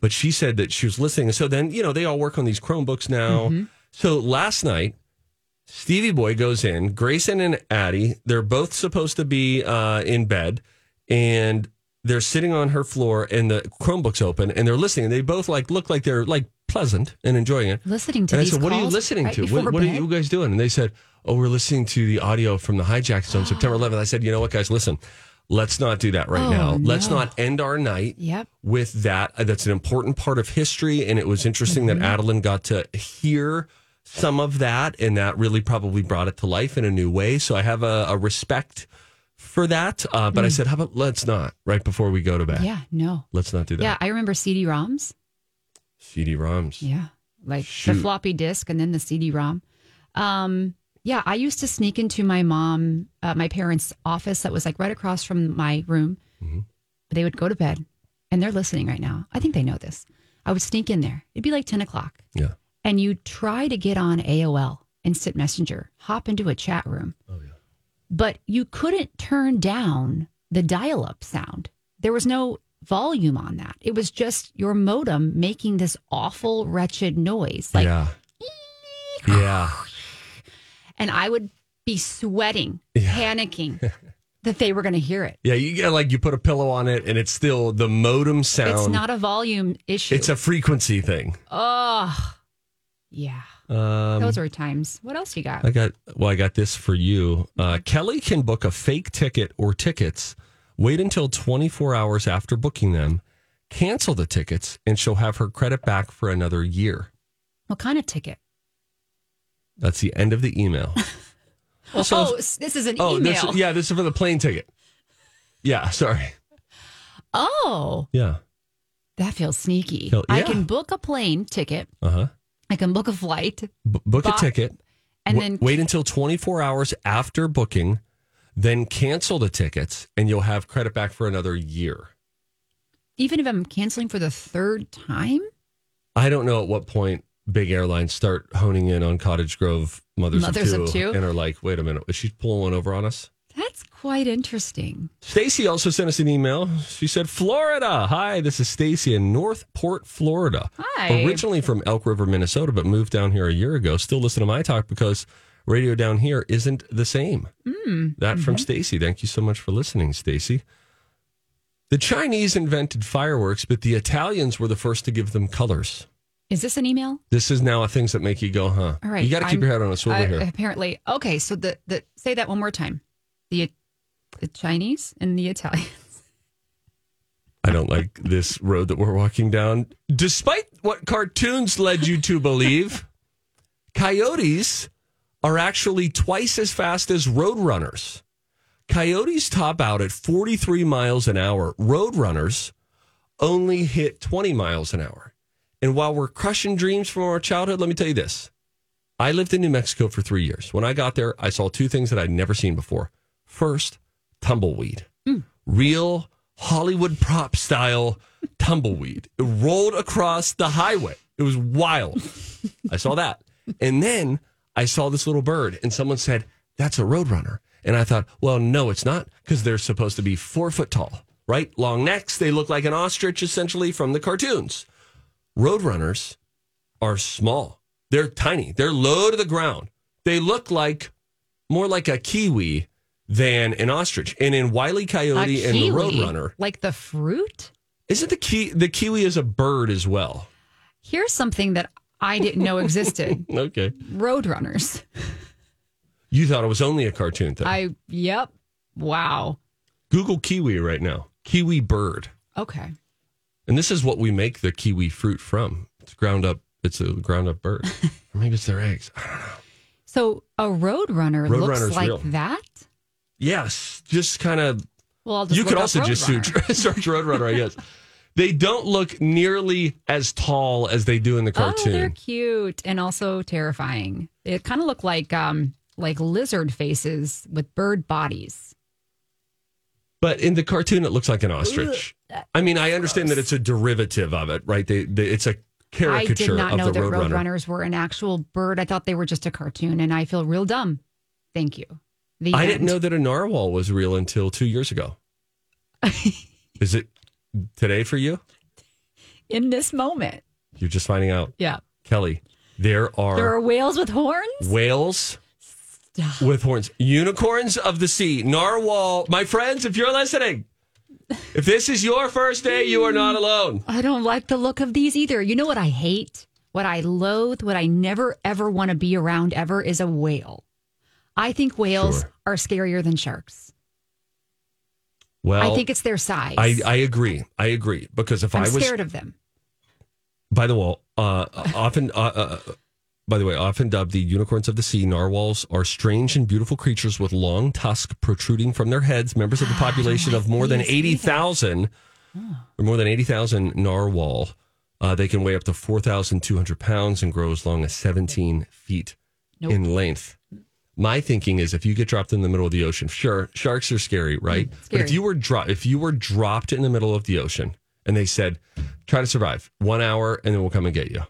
[SPEAKER 1] But she said that she was listening. So then, you know, they all work on these Chromebooks now. So last night, Stevie Boy goes in. Grayson and Addie, they're both supposed to be uh, in bed, and they're sitting on her floor, and the Chromebook's open, and they're listening. And they both like look like they're like pleasant and enjoying it.
[SPEAKER 2] Listening to
[SPEAKER 1] and I said, "What are you listening
[SPEAKER 2] right
[SPEAKER 1] to? What, what are you guys doing?" And they said, "Oh, we're listening to the audio from the hijack on September 11th." I said, "You know what, guys? Listen, let's not do that right
[SPEAKER 2] Oh,
[SPEAKER 1] now. Let's not end our night
[SPEAKER 2] Yep.
[SPEAKER 1] with that. That's an important part of history, and it was interesting
[SPEAKER 2] Mm-hmm.
[SPEAKER 1] that Adeline got to hear." Some of that, and that really probably brought it to life in a new way. So I have a, a respect for that. Uh, but I said, how about let's not right before we go to bed?
[SPEAKER 2] Mm. Yeah, no.
[SPEAKER 1] Let's not do that.
[SPEAKER 2] Yeah, I remember CD-ROMs.
[SPEAKER 1] CD-ROMs.
[SPEAKER 2] Yeah, like
[SPEAKER 1] Shoot.
[SPEAKER 2] the floppy disk and then the CD-ROM. Um, yeah, I used to sneak into my mom, uh, my parents' office that was like right across from my room.
[SPEAKER 1] Mm-hmm.
[SPEAKER 2] They would go to bed, and they're listening right now. I think they know this. I would sneak in there. It'd be like ten o'clock,
[SPEAKER 1] Yeah.
[SPEAKER 2] and you'd try to get on AOL, Instant Messenger, hop into a chat room.
[SPEAKER 1] Oh yeah.
[SPEAKER 2] But you couldn't turn down the dial up sound. There was no volume on that. It was just your modem making this awful, wretched noise. Like,
[SPEAKER 1] yeah. Yeah.
[SPEAKER 2] and I would be sweating,
[SPEAKER 1] Yeah.
[SPEAKER 2] panicking that they were going to hear it.
[SPEAKER 1] Yeah. You get like you put a pillow on it and it's still the modem sound.
[SPEAKER 2] It's not a volume issue.
[SPEAKER 1] It's a frequency thing.
[SPEAKER 2] oh, yeah.
[SPEAKER 1] Um,
[SPEAKER 2] Those were times. What else you got?
[SPEAKER 1] I got well. I got this for you. Uh, Kelly can book a fake ticket or tickets. Wait until 24 hours after booking them. Cancel the tickets, and she'll have her credit back for another year.
[SPEAKER 2] What kind of ticket?
[SPEAKER 1] That's the end of the email. Also,
[SPEAKER 2] oh, this is an
[SPEAKER 1] oh,
[SPEAKER 2] email.
[SPEAKER 1] this, yeah, this is for the plane ticket. Yeah, sorry.
[SPEAKER 2] Oh,
[SPEAKER 1] Yeah.
[SPEAKER 2] that feels sneaky.
[SPEAKER 1] Hell,
[SPEAKER 2] I can book a plane ticket.
[SPEAKER 1] Uh huh.
[SPEAKER 2] I can book a flight.
[SPEAKER 1] B- book
[SPEAKER 2] But-
[SPEAKER 1] a ticket
[SPEAKER 2] and
[SPEAKER 1] w-
[SPEAKER 2] then-
[SPEAKER 1] wait until 24 hours after booking, then cancel the tickets, and you'll have credit back for another year.
[SPEAKER 2] even if I'm canceling for the third time?
[SPEAKER 1] I don't know at what point big airlines start honing in on Cottage Grove mothers,
[SPEAKER 2] Mothers
[SPEAKER 1] of,
[SPEAKER 2] of
[SPEAKER 1] two,
[SPEAKER 2] two?
[SPEAKER 1] and are like, wait a minute, is she pulling one over on us?
[SPEAKER 2] That's quite interesting.
[SPEAKER 1] Stacy also sent us an email. She said, Florida. Hi, this is Stacy in North Port, Florida.
[SPEAKER 2] Hi.
[SPEAKER 1] Originally from Elk River, Minnesota, but moved down here a year ago. Still listen to my talk because radio down here isn't the same.
[SPEAKER 2] Mm.
[SPEAKER 1] That from Stacy. Thank you so much for listening, Stacy. The Chinese invented fireworks, but the Italians were the first to give them colors.
[SPEAKER 2] Is this an email?
[SPEAKER 1] This is now things that make you go, huh?
[SPEAKER 2] All right.
[SPEAKER 1] You got to keep
[SPEAKER 2] I'm-
[SPEAKER 1] your head on a swivel
[SPEAKER 2] I-
[SPEAKER 1] here.
[SPEAKER 2] Apparently. Okay. So the, the say that one more time. The the Chinese and the Italians.
[SPEAKER 1] I don't like this road that we're walking down. Despite what cartoons led you to believe, coyotes are actually twice as fast as roadrunners. Coyotes top out at 43 miles an hour. Roadrunners only hit 20 miles an hour. And while we're crushing dreams from our childhood, let me tell you this. I lived in New Mexico for three years. When I got there, I saw two things that I'd never seen before. First, tumbleweed. Hmm. Real Hollywood prop style tumbleweed. It rolled across the highway. It was wild. I saw that. And then I saw this little bird, and someone said, That's a roadrunner. And I thought, Well, no, it's not, because they're supposed to be four foot tall, right? Long necks. They look like an ostrich, essentially, from the cartoons. Roadrunners are small. They're tiny. They're low to the ground. They look like more like a kiwi than an ostrich. And in Wiley Coyote and the? Roadrunner,
[SPEAKER 2] Like the fruit?
[SPEAKER 1] isn't the ki- the kiwi is a bird as well?
[SPEAKER 2] Here's something that I didn't know existed.
[SPEAKER 1] Okay.
[SPEAKER 2] Roadrunners.
[SPEAKER 1] You thought it was only a cartoon thing.
[SPEAKER 2] I yep. Wow.
[SPEAKER 1] Google kiwi right now. Kiwi bird.
[SPEAKER 2] Okay.
[SPEAKER 1] And this is what we make the kiwi fruit from. It's ground up. It's a ground up bird. or maybe it's their eggs. I don't know.
[SPEAKER 2] So a roadrunner
[SPEAKER 1] Roadrunner's
[SPEAKER 2] looks like
[SPEAKER 1] real.
[SPEAKER 2] that?
[SPEAKER 1] Yes, just kind of
[SPEAKER 2] Well, I'll just
[SPEAKER 1] you could also just search,
[SPEAKER 2] Roadrunner.
[SPEAKER 1] search Roadrunner, I guess. They don't look nearly as tall as they do in the
[SPEAKER 2] Oh, they're
[SPEAKER 1] cartoon.
[SPEAKER 2] cute and also terrifying. It kind of look like um like lizard faces with bird bodies.
[SPEAKER 1] but in the cartoon, it looks like an ostrich. I mean, I understand that it's a derivative of it, right? They, they, it's a caricature
[SPEAKER 2] did not
[SPEAKER 1] of
[SPEAKER 2] know
[SPEAKER 1] the
[SPEAKER 2] that
[SPEAKER 1] Roadrunner.
[SPEAKER 2] roadrunners were an actual bird. I thought they were just a cartoon, and I feel real dumb. Thank you. The
[SPEAKER 1] I
[SPEAKER 2] end.
[SPEAKER 1] didn't know that a narwhal was real until two years ago. Is it today for you?
[SPEAKER 2] in this moment.
[SPEAKER 1] You're just finding out,
[SPEAKER 2] Yeah,
[SPEAKER 1] Kelly. There are,
[SPEAKER 2] there are whales with horns.
[SPEAKER 1] whales with horns, unicorns of the sea, narwhal. My friends, if you're listening, if this is your first day, you are not alone.
[SPEAKER 2] I don't like the look of these either. You know what I hate? what I loathe, what I never ever want to be around ever is a whale. I think whales
[SPEAKER 1] Sure.
[SPEAKER 2] are scarier than sharks.
[SPEAKER 1] Well,
[SPEAKER 2] I think it's their size.
[SPEAKER 1] I, I agree. I agree because if
[SPEAKER 2] I'm
[SPEAKER 1] I was
[SPEAKER 2] scared of them.
[SPEAKER 1] by the wall, uh, often, uh, uh, by the way, often dubbed the unicorns of the sea, narwhals are strange and beautiful creatures with long tusks protruding from their heads. Members of the population of more than eighty thousand, or more than eighty thousand narwhal. Uh, they can weigh up to four thousand two hundred pounds and grow as long as seventeen feet
[SPEAKER 2] Nope.
[SPEAKER 1] in length. My thinking is, if you get dropped in the middle of the ocean, sure, sharks are scary, right? Mm, but if you were dro- if you were dropped in the middle of the ocean and they said, "Try to survive one hour, and then we'll come and get you,"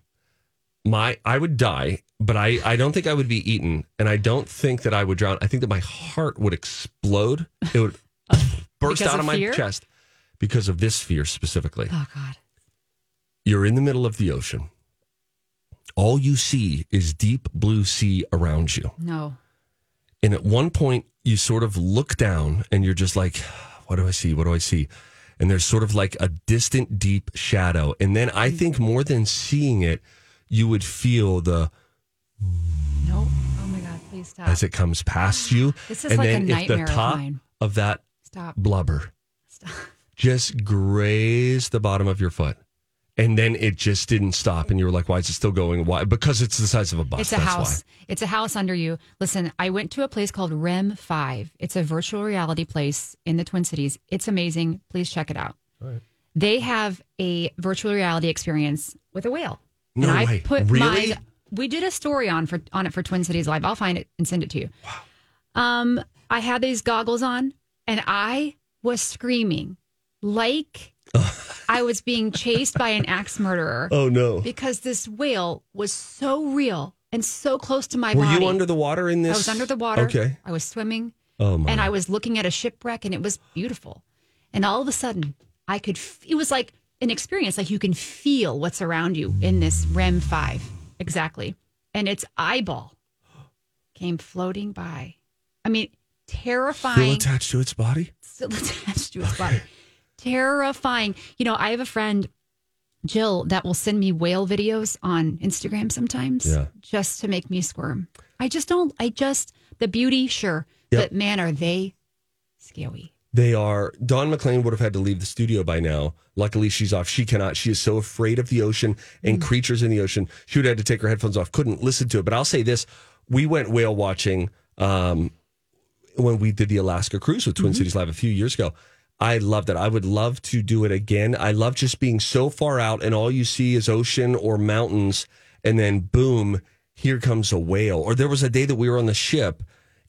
[SPEAKER 1] my I would die, but I I don't think I would be eaten, and I don't think that I would drown. I think that my heart would explode. It would uh,
[SPEAKER 2] burst
[SPEAKER 1] out
[SPEAKER 2] of
[SPEAKER 1] of my chest because of this fear specifically.
[SPEAKER 2] Oh God.
[SPEAKER 1] You're in the middle of the ocean. All you see is deep blue sea around you.
[SPEAKER 2] No.
[SPEAKER 1] And at one point, you sort of look down and you're just like, what do I see? What do I see? And there's sort of like a distant, deep shadow. And then I mm. think more than seeing it, you would feel the
[SPEAKER 2] No. Oh my God. Please stop.
[SPEAKER 1] as it comes past you.
[SPEAKER 2] This is
[SPEAKER 1] and
[SPEAKER 2] like a
[SPEAKER 1] then if
[SPEAKER 2] nightmare
[SPEAKER 1] the
[SPEAKER 2] of
[SPEAKER 1] top
[SPEAKER 2] mine.
[SPEAKER 1] of that
[SPEAKER 2] Stop.
[SPEAKER 1] blubber
[SPEAKER 2] Stop.
[SPEAKER 1] just graze the bottom of your foot. And then it just didn't stop. And you were like, why is it still going? Why? Because it's the size of a bus.
[SPEAKER 2] It's a house. It's a house under you. Listen, I went to a place called REM 5. It's a virtual reality place in the Twin Cities. It's amazing. Please check it out. They have a virtual reality experience with a whale.
[SPEAKER 1] No
[SPEAKER 2] and I put
[SPEAKER 1] Really?
[SPEAKER 2] my we did a story on for on it for Twin Cities Live. I'll find it and send it to you. wow. Um, I had these goggles on and I was screaming like I was being chased by an axe murderer.
[SPEAKER 1] Oh, no.
[SPEAKER 2] because this whale was so real and so close to my
[SPEAKER 1] Were
[SPEAKER 2] body.
[SPEAKER 1] you under the water in this?
[SPEAKER 2] I was under the water.
[SPEAKER 1] Okay.
[SPEAKER 2] I was swimming
[SPEAKER 1] Oh, my.
[SPEAKER 2] and I was looking at a shipwreck and it was beautiful. And all of a sudden, I could, f- it was like an experience, like you can feel what's around you in this REM 5. Exactly. And its eyeball came floating by. I mean, terrifying.
[SPEAKER 1] Still attached to its body?
[SPEAKER 2] still attached to his body. Terrifying. You know, I have a friend, Jill, that will send me whale videos on Instagram sometimes
[SPEAKER 1] Yeah.
[SPEAKER 2] just to make me squirm. I just don't, I just, the beauty, sure.
[SPEAKER 1] Yep.
[SPEAKER 2] But man, are they scary.
[SPEAKER 1] They are. Dawn McLean would have had to leave the studio by now. Luckily, she's off. She cannot. She is so afraid of the ocean and creatures in the ocean. She would have had to take her headphones off. Couldn't listen to it. But I'll say this: we went whale watching um, when we did the Alaska cruise with Twin Cities Live a few years ago. I loved it. I would love to do it again. I love just being so far out and all you see is ocean or mountains, and then boom, here comes a whale. Or there was a day that we were on the ship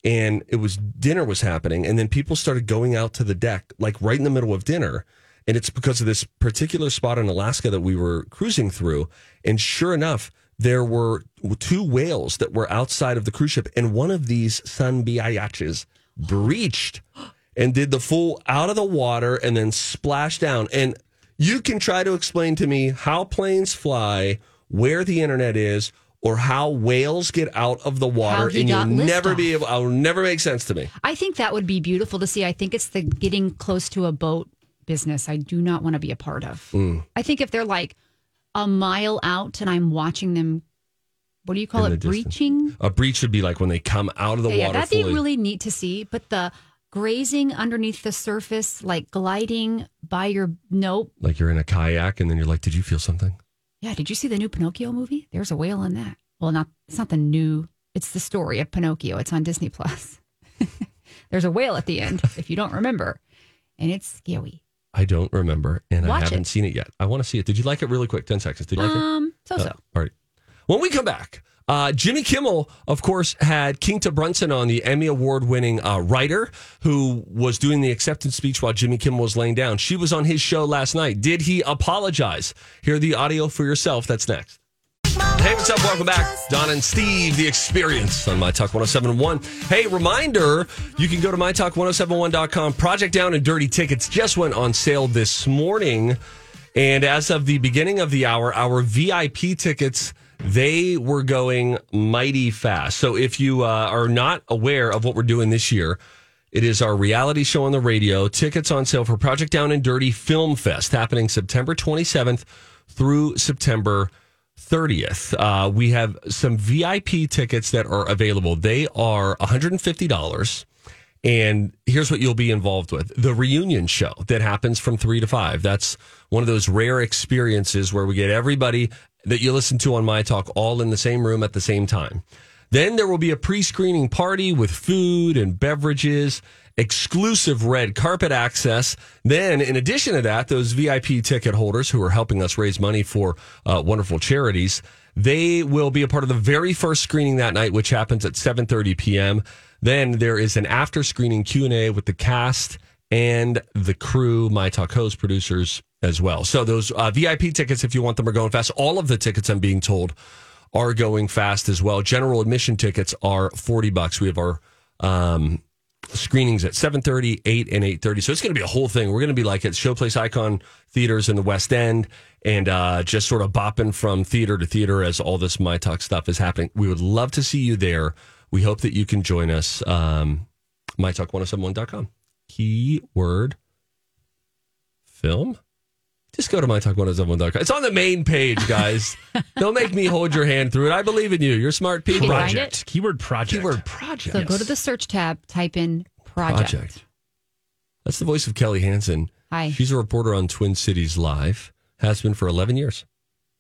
[SPEAKER 1] and it was dinner was happening and then people started going out to the deck like right in the middle of dinner and it's because of this particular spot in Alaska that we were cruising through and sure enough there were two whales that were outside of the cruise ship and one of these sun biaches breached and did the full out of the water and then splashed down and you can try to explain to me how planes fly where the internet is or how whales get out of the water and you'll never be
[SPEAKER 2] liftoff.
[SPEAKER 1] able I'll never make sense to me.
[SPEAKER 2] I think that would be beautiful to see. I think it's the getting close to a boat business I do not want to be a part of.
[SPEAKER 1] Mm.
[SPEAKER 2] I think if they're like a mile out and I'm watching them, what do you call
[SPEAKER 1] In
[SPEAKER 2] it? Breaching?
[SPEAKER 1] A breach would be like when they come out of the
[SPEAKER 2] yeah, yeah,
[SPEAKER 1] water
[SPEAKER 2] that'd
[SPEAKER 1] fully.
[SPEAKER 2] be really neat to see. But the grazing underneath the surface, like gliding by your nope.
[SPEAKER 1] like you're in a kayak and then you're like, Did you feel something?
[SPEAKER 2] Yeah, did you see the new Pinocchio movie? There's a whale in that. Well, not it's not the new. It's the story of Pinocchio. It's on Disney Plus. There's a whale at the end, if you don't remember, and it's scary.
[SPEAKER 1] I don't remember and I haven't
[SPEAKER 2] it.
[SPEAKER 1] seen it yet. I want to see it. Did you like it really quick? 10 seconds. Did you like it?
[SPEAKER 2] Um, so so.
[SPEAKER 1] Uh, all right. When we come back, uh, Jimmy Kimmel, of course, had Quinta Brunson on, the Emmy Award winning uh, writer who was doing the acceptance speech while Jimmy Kimmel was laying down. She was on his show last night. Did he apologize? Hear the audio for yourself. That's next. Hey, what's up? Welcome back. Don and Steve, the experience on My Talk 1071. Hey, reminder you can go to MyTalk1071.com. Project Down and Dirty tickets just went on sale this morning. And as of the beginning of the hour, our VIP tickets, they were going mighty fast. So if you uh, are not aware of what we're doing this year, it is our reality show on the radio. Tickets on sale for Project Down and Dirty Film Fest happening September 27th through September 30th, uh, we have some VIP tickets that are available. They are $150. And here's what you'll be involved with the reunion show that happens from three to five. That's one of those rare experiences where we get everybody that you listen to on My Talk all in the same room at the same time. Then there will be a pre screening party with food and beverages, exclusive red carpet access. Then, in addition to that, those VIP ticket holders who are helping us raise money for uh, wonderful charities, they will be a part of the very first screening that night, which happens at 7:30 p.m. Then there is an after screening Q and A with the cast and the crew, my talk host, producers as well. So those uh, VIP tickets, if you want them, are going fast. All of the tickets, I'm being told, are going fast as well. General admission tickets are 40 bucks. We have our um, screenings at 7.30 8 and 8.30 so it's going to be a whole thing we're going to be like at showplace icon theaters in the west end and uh, just sort of bopping from theater to theater as all this my talk stuff is happening we would love to see you there we hope that you can join us um, mytalk1071.com keyword film just go to mytalk1071.com. It's on the main page, guys. Don't make me hold your hand through it. I believe in you. You're smart people.
[SPEAKER 7] Project. Keyword project.
[SPEAKER 1] Keyword project.
[SPEAKER 2] So go to the search tab, type in project.
[SPEAKER 1] project. That's the voice of Kelly Hansen.
[SPEAKER 2] Hi.
[SPEAKER 1] She's a reporter on Twin Cities Live. Has been for 11 years.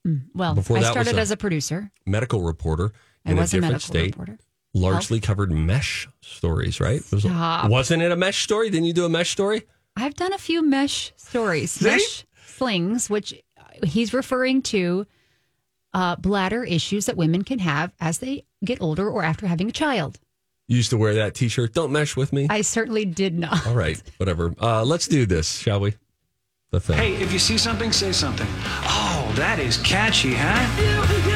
[SPEAKER 2] Mm, well,
[SPEAKER 1] Before
[SPEAKER 2] I
[SPEAKER 1] that was
[SPEAKER 2] started
[SPEAKER 1] a-
[SPEAKER 2] as a producer.
[SPEAKER 1] Medical reporter
[SPEAKER 2] I
[SPEAKER 1] in a
[SPEAKER 2] was a
[SPEAKER 1] different
[SPEAKER 2] medical
[SPEAKER 1] state.
[SPEAKER 2] reporter.
[SPEAKER 1] Largely covered mesh stories, right?
[SPEAKER 2] Stop.
[SPEAKER 1] wasn't it a mesh story? Didn't you do a mesh story?
[SPEAKER 2] I've done a few mesh stories, mesh slings, which uh, he's referring to uh, bladder issues that women can have as they get older or after having a child.
[SPEAKER 1] You used to wear that T-shirt. Don't mesh with me.
[SPEAKER 2] I certainly did not.
[SPEAKER 1] All right, whatever. Uh, let's do this, shall we? The thing.
[SPEAKER 8] Hey, if you see something, say something. Oh, that is catchy, huh?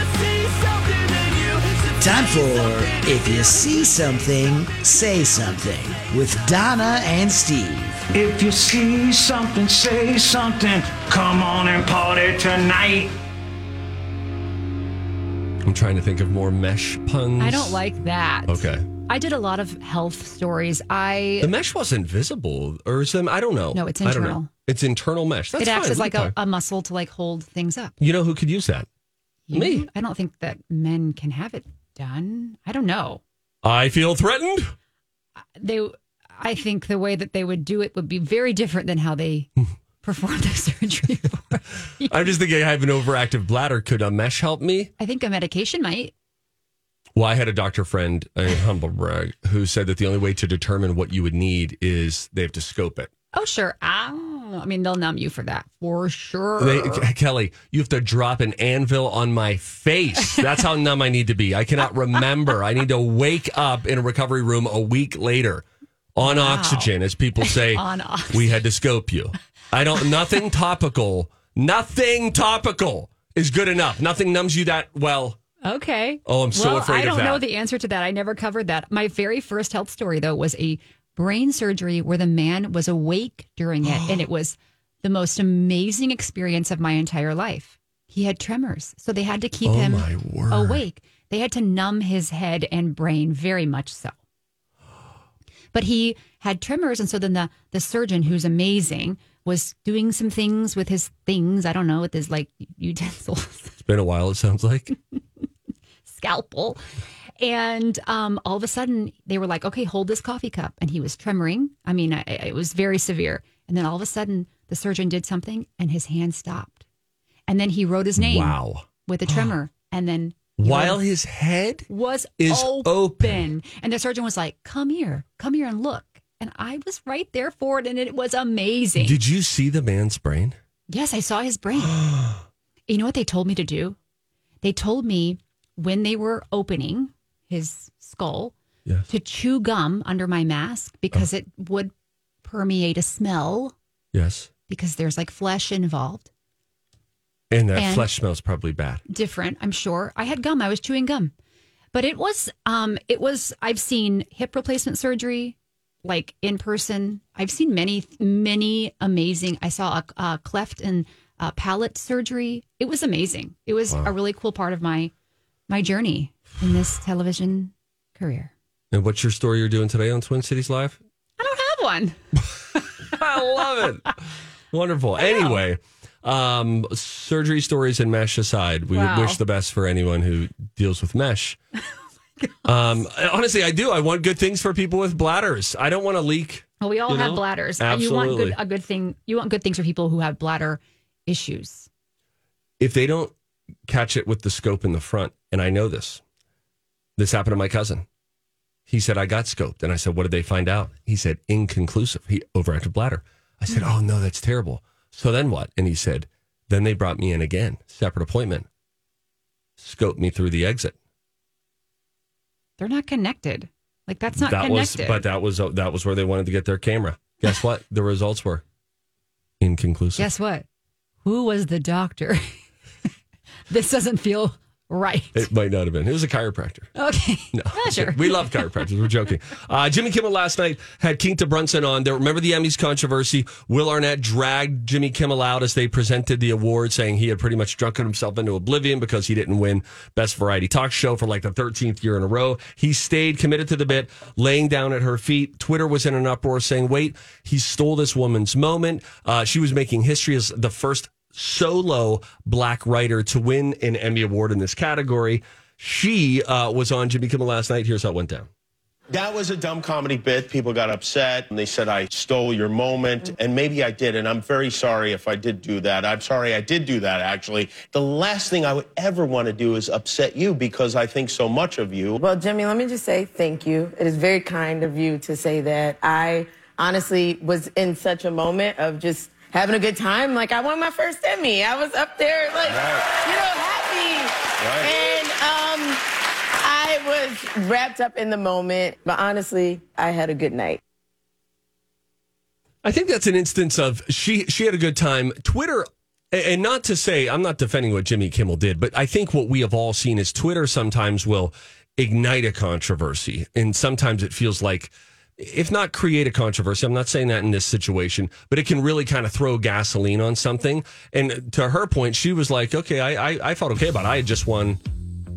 [SPEAKER 9] Time for If You See Something, Say Something with Donna and Steve.
[SPEAKER 8] If you see something, say something. Come on and party tonight.
[SPEAKER 1] I'm trying to think of more mesh puns.
[SPEAKER 2] I don't like that.
[SPEAKER 1] Okay.
[SPEAKER 2] I did a lot of health stories. I
[SPEAKER 1] The mesh wasn't visible, or some? I don't know.
[SPEAKER 2] No, it's
[SPEAKER 1] I don't know.
[SPEAKER 2] internal.
[SPEAKER 1] It's internal mesh. That's
[SPEAKER 2] it acts
[SPEAKER 1] fine.
[SPEAKER 2] as like a, a muscle to like hold things up.
[SPEAKER 1] You know who could use that?
[SPEAKER 2] You-
[SPEAKER 1] Me.
[SPEAKER 2] I don't think that men can have it done. I don't know.
[SPEAKER 1] I feel threatened.
[SPEAKER 2] They I think the way that they would do it would be very different than how they perform the surgery.
[SPEAKER 1] I'm just thinking I have an overactive bladder. Could a mesh help me?
[SPEAKER 2] I think a medication might.
[SPEAKER 1] Well, I had a doctor friend, a humble brag, who said that the only way to determine what you would need is they have to scope it.
[SPEAKER 2] Oh, sure. Oh, I mean, they'll numb you for that for sure.
[SPEAKER 1] They, Kelly, you have to drop an anvil on my face. That's how numb I need to be. I cannot remember. I need to wake up in a recovery room a week later on oxygen, as people say.
[SPEAKER 2] On oxygen.
[SPEAKER 1] We had to scope you. I don't. Nothing topical. Nothing topical is good enough. Nothing numbs you that well.
[SPEAKER 2] Okay.
[SPEAKER 1] Oh, I'm so
[SPEAKER 2] well,
[SPEAKER 1] afraid
[SPEAKER 2] I don't know the answer to that. I never covered that. My very first health story, though, was a brain surgery where the man was awake during it, and it was the most amazing experience of my entire life. He had tremors, so they had to keep
[SPEAKER 1] Oh,
[SPEAKER 2] him awake. They had to numb his head and brain very much so. But he had tremors, and so then the the surgeon, who's amazing, was doing some things with his things. I don't know with his like utensils.
[SPEAKER 1] It's been a while. It sounds like.
[SPEAKER 2] scalpel. And um, all of a sudden, they were like, okay, hold this coffee cup. And he was tremoring. I mean, I, it was very severe. And then all of a sudden, the surgeon did something and his hand stopped. And then he wrote his name
[SPEAKER 1] Wow.
[SPEAKER 2] with a tremor. And then
[SPEAKER 1] While his head
[SPEAKER 2] was
[SPEAKER 1] is
[SPEAKER 2] open.
[SPEAKER 1] open.
[SPEAKER 2] And the surgeon was like, come here, come here and look. And I was right there for it. And it was amazing.
[SPEAKER 1] Did you see the man's brain?
[SPEAKER 2] Yes, I saw his brain. you know what they told me to do? They told me when they were opening his skull
[SPEAKER 1] Yes.
[SPEAKER 2] to chew gum under my mask because it would permeate a smell
[SPEAKER 1] Yes.
[SPEAKER 2] because there's like flesh involved.
[SPEAKER 1] And that
[SPEAKER 2] And-
[SPEAKER 1] flesh smells probably bad.
[SPEAKER 2] Different, I'm sure. I had gum. I was chewing gum. But it was um it was I've seen hip replacement surgery like in person. I've seen many many amazing. I saw a, a cleft and uh, palate surgery. It was amazing. It was a really cool part of my my journey in this television career.
[SPEAKER 1] And what's your story you're doing today on Twin Cities Live?
[SPEAKER 2] I don't have one.
[SPEAKER 1] I love it. Wonderful. Anyway, Um, surgery stories and mesh aside, we
[SPEAKER 2] Wow.
[SPEAKER 1] wish the best for anyone who deals with mesh. um, honestly, I do. I want good things for people with bladders. I don't want to leak.
[SPEAKER 2] Well, we all
[SPEAKER 1] you
[SPEAKER 2] have
[SPEAKER 1] know?
[SPEAKER 2] bladders. and You want
[SPEAKER 1] Absolutely.
[SPEAKER 2] good a good thing. You want good things for people who have bladder issues.
[SPEAKER 1] if they don't catch it with the scope in the front, and I know this, this happened to my cousin. He said, I got scoped. And I said, What did they find out? He said, Inconclusive. He overactive bladder. I said, hmm. Oh, no, that's terrible. So then what? And he said, Then they brought me in again, separate appointment, scoped me through the exit.
[SPEAKER 2] They're not connected. Like that's not
[SPEAKER 1] that
[SPEAKER 2] connected.
[SPEAKER 1] was, but that was, that was where they wanted to get their camera. Guess what? the results were inconclusive.
[SPEAKER 2] Guess what? Who was the doctor? this doesn't feel right.
[SPEAKER 1] It might not have been. It was a chiropractor.
[SPEAKER 2] Okay.
[SPEAKER 1] No,
[SPEAKER 2] Yeah, sure.
[SPEAKER 1] we love chiropractors. We're joking. Uh, Jimmy Kimmel last night had Quinta Brunson on. There, remember the Emmys controversy? Will Arnett dragged Jimmy Kimmel out as they presented the award, saying he had pretty much drunken himself into oblivion because he didn't win Best Variety Talk Show for like the 13th year in a row. He stayed committed to the bit, laying down at her feet. Twitter was in an uproar saying, wait, he stole this woman's moment. Uh, she was making history as the first solo black writer to win an Emmy Award in this category. She uh, was on Jimmy Kimmel last night. Here's how it went down.
[SPEAKER 10] That was a dumb comedy bit. People got upset and they said I stole your moment. And maybe I did. And I'm very sorry if I did do that. I'm sorry I did do that, actually. The last thing I would ever want to do is upset you because I think so much of you.
[SPEAKER 11] Well, Jimmy, let me just say thank you. It is very kind of you to say that. I honestly was in such a moment of just having a good time. Like, I won my first Emmy. I was up there, like, you know, happy. And um, I was wrapped up in the moment. But honestly, I had a good night.
[SPEAKER 1] I think that's an instance of she she had a good time. Twitter and not to say I'm not defending what Jimmy Kimmel did, but I think what we have all seen is Twitter sometimes will ignite a controversy and sometimes it feels like if not create a controversy, I'm not saying that in this situation, but it can really kind of throw gasoline on something. And to her point, she was like, okay, I, I, I felt okay about it. I had just won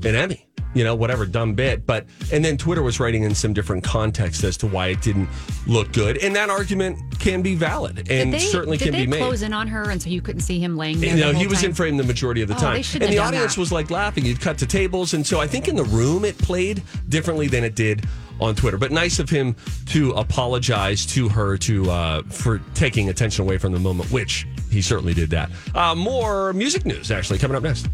[SPEAKER 1] an Emmy, you know, whatever dumb bit. But, and then Twitter was writing in some different context as to why it didn't look good. And that argument can be valid and
[SPEAKER 2] they,
[SPEAKER 1] certainly can be made.
[SPEAKER 2] close in on her, and so you couldn't see him laying there.
[SPEAKER 1] You know,
[SPEAKER 2] the
[SPEAKER 1] he was
[SPEAKER 2] time?
[SPEAKER 1] in frame the majority of the
[SPEAKER 2] Oh,
[SPEAKER 1] time. and the audience
[SPEAKER 2] that.
[SPEAKER 1] was like laughing. You'd cut to tables. And so I think in the room it played differently than it did on Twitter. But nice of him to apologize to her to uh, for taking attention away from the moment, which he certainly did that. Uh, more music news, actually, coming up next.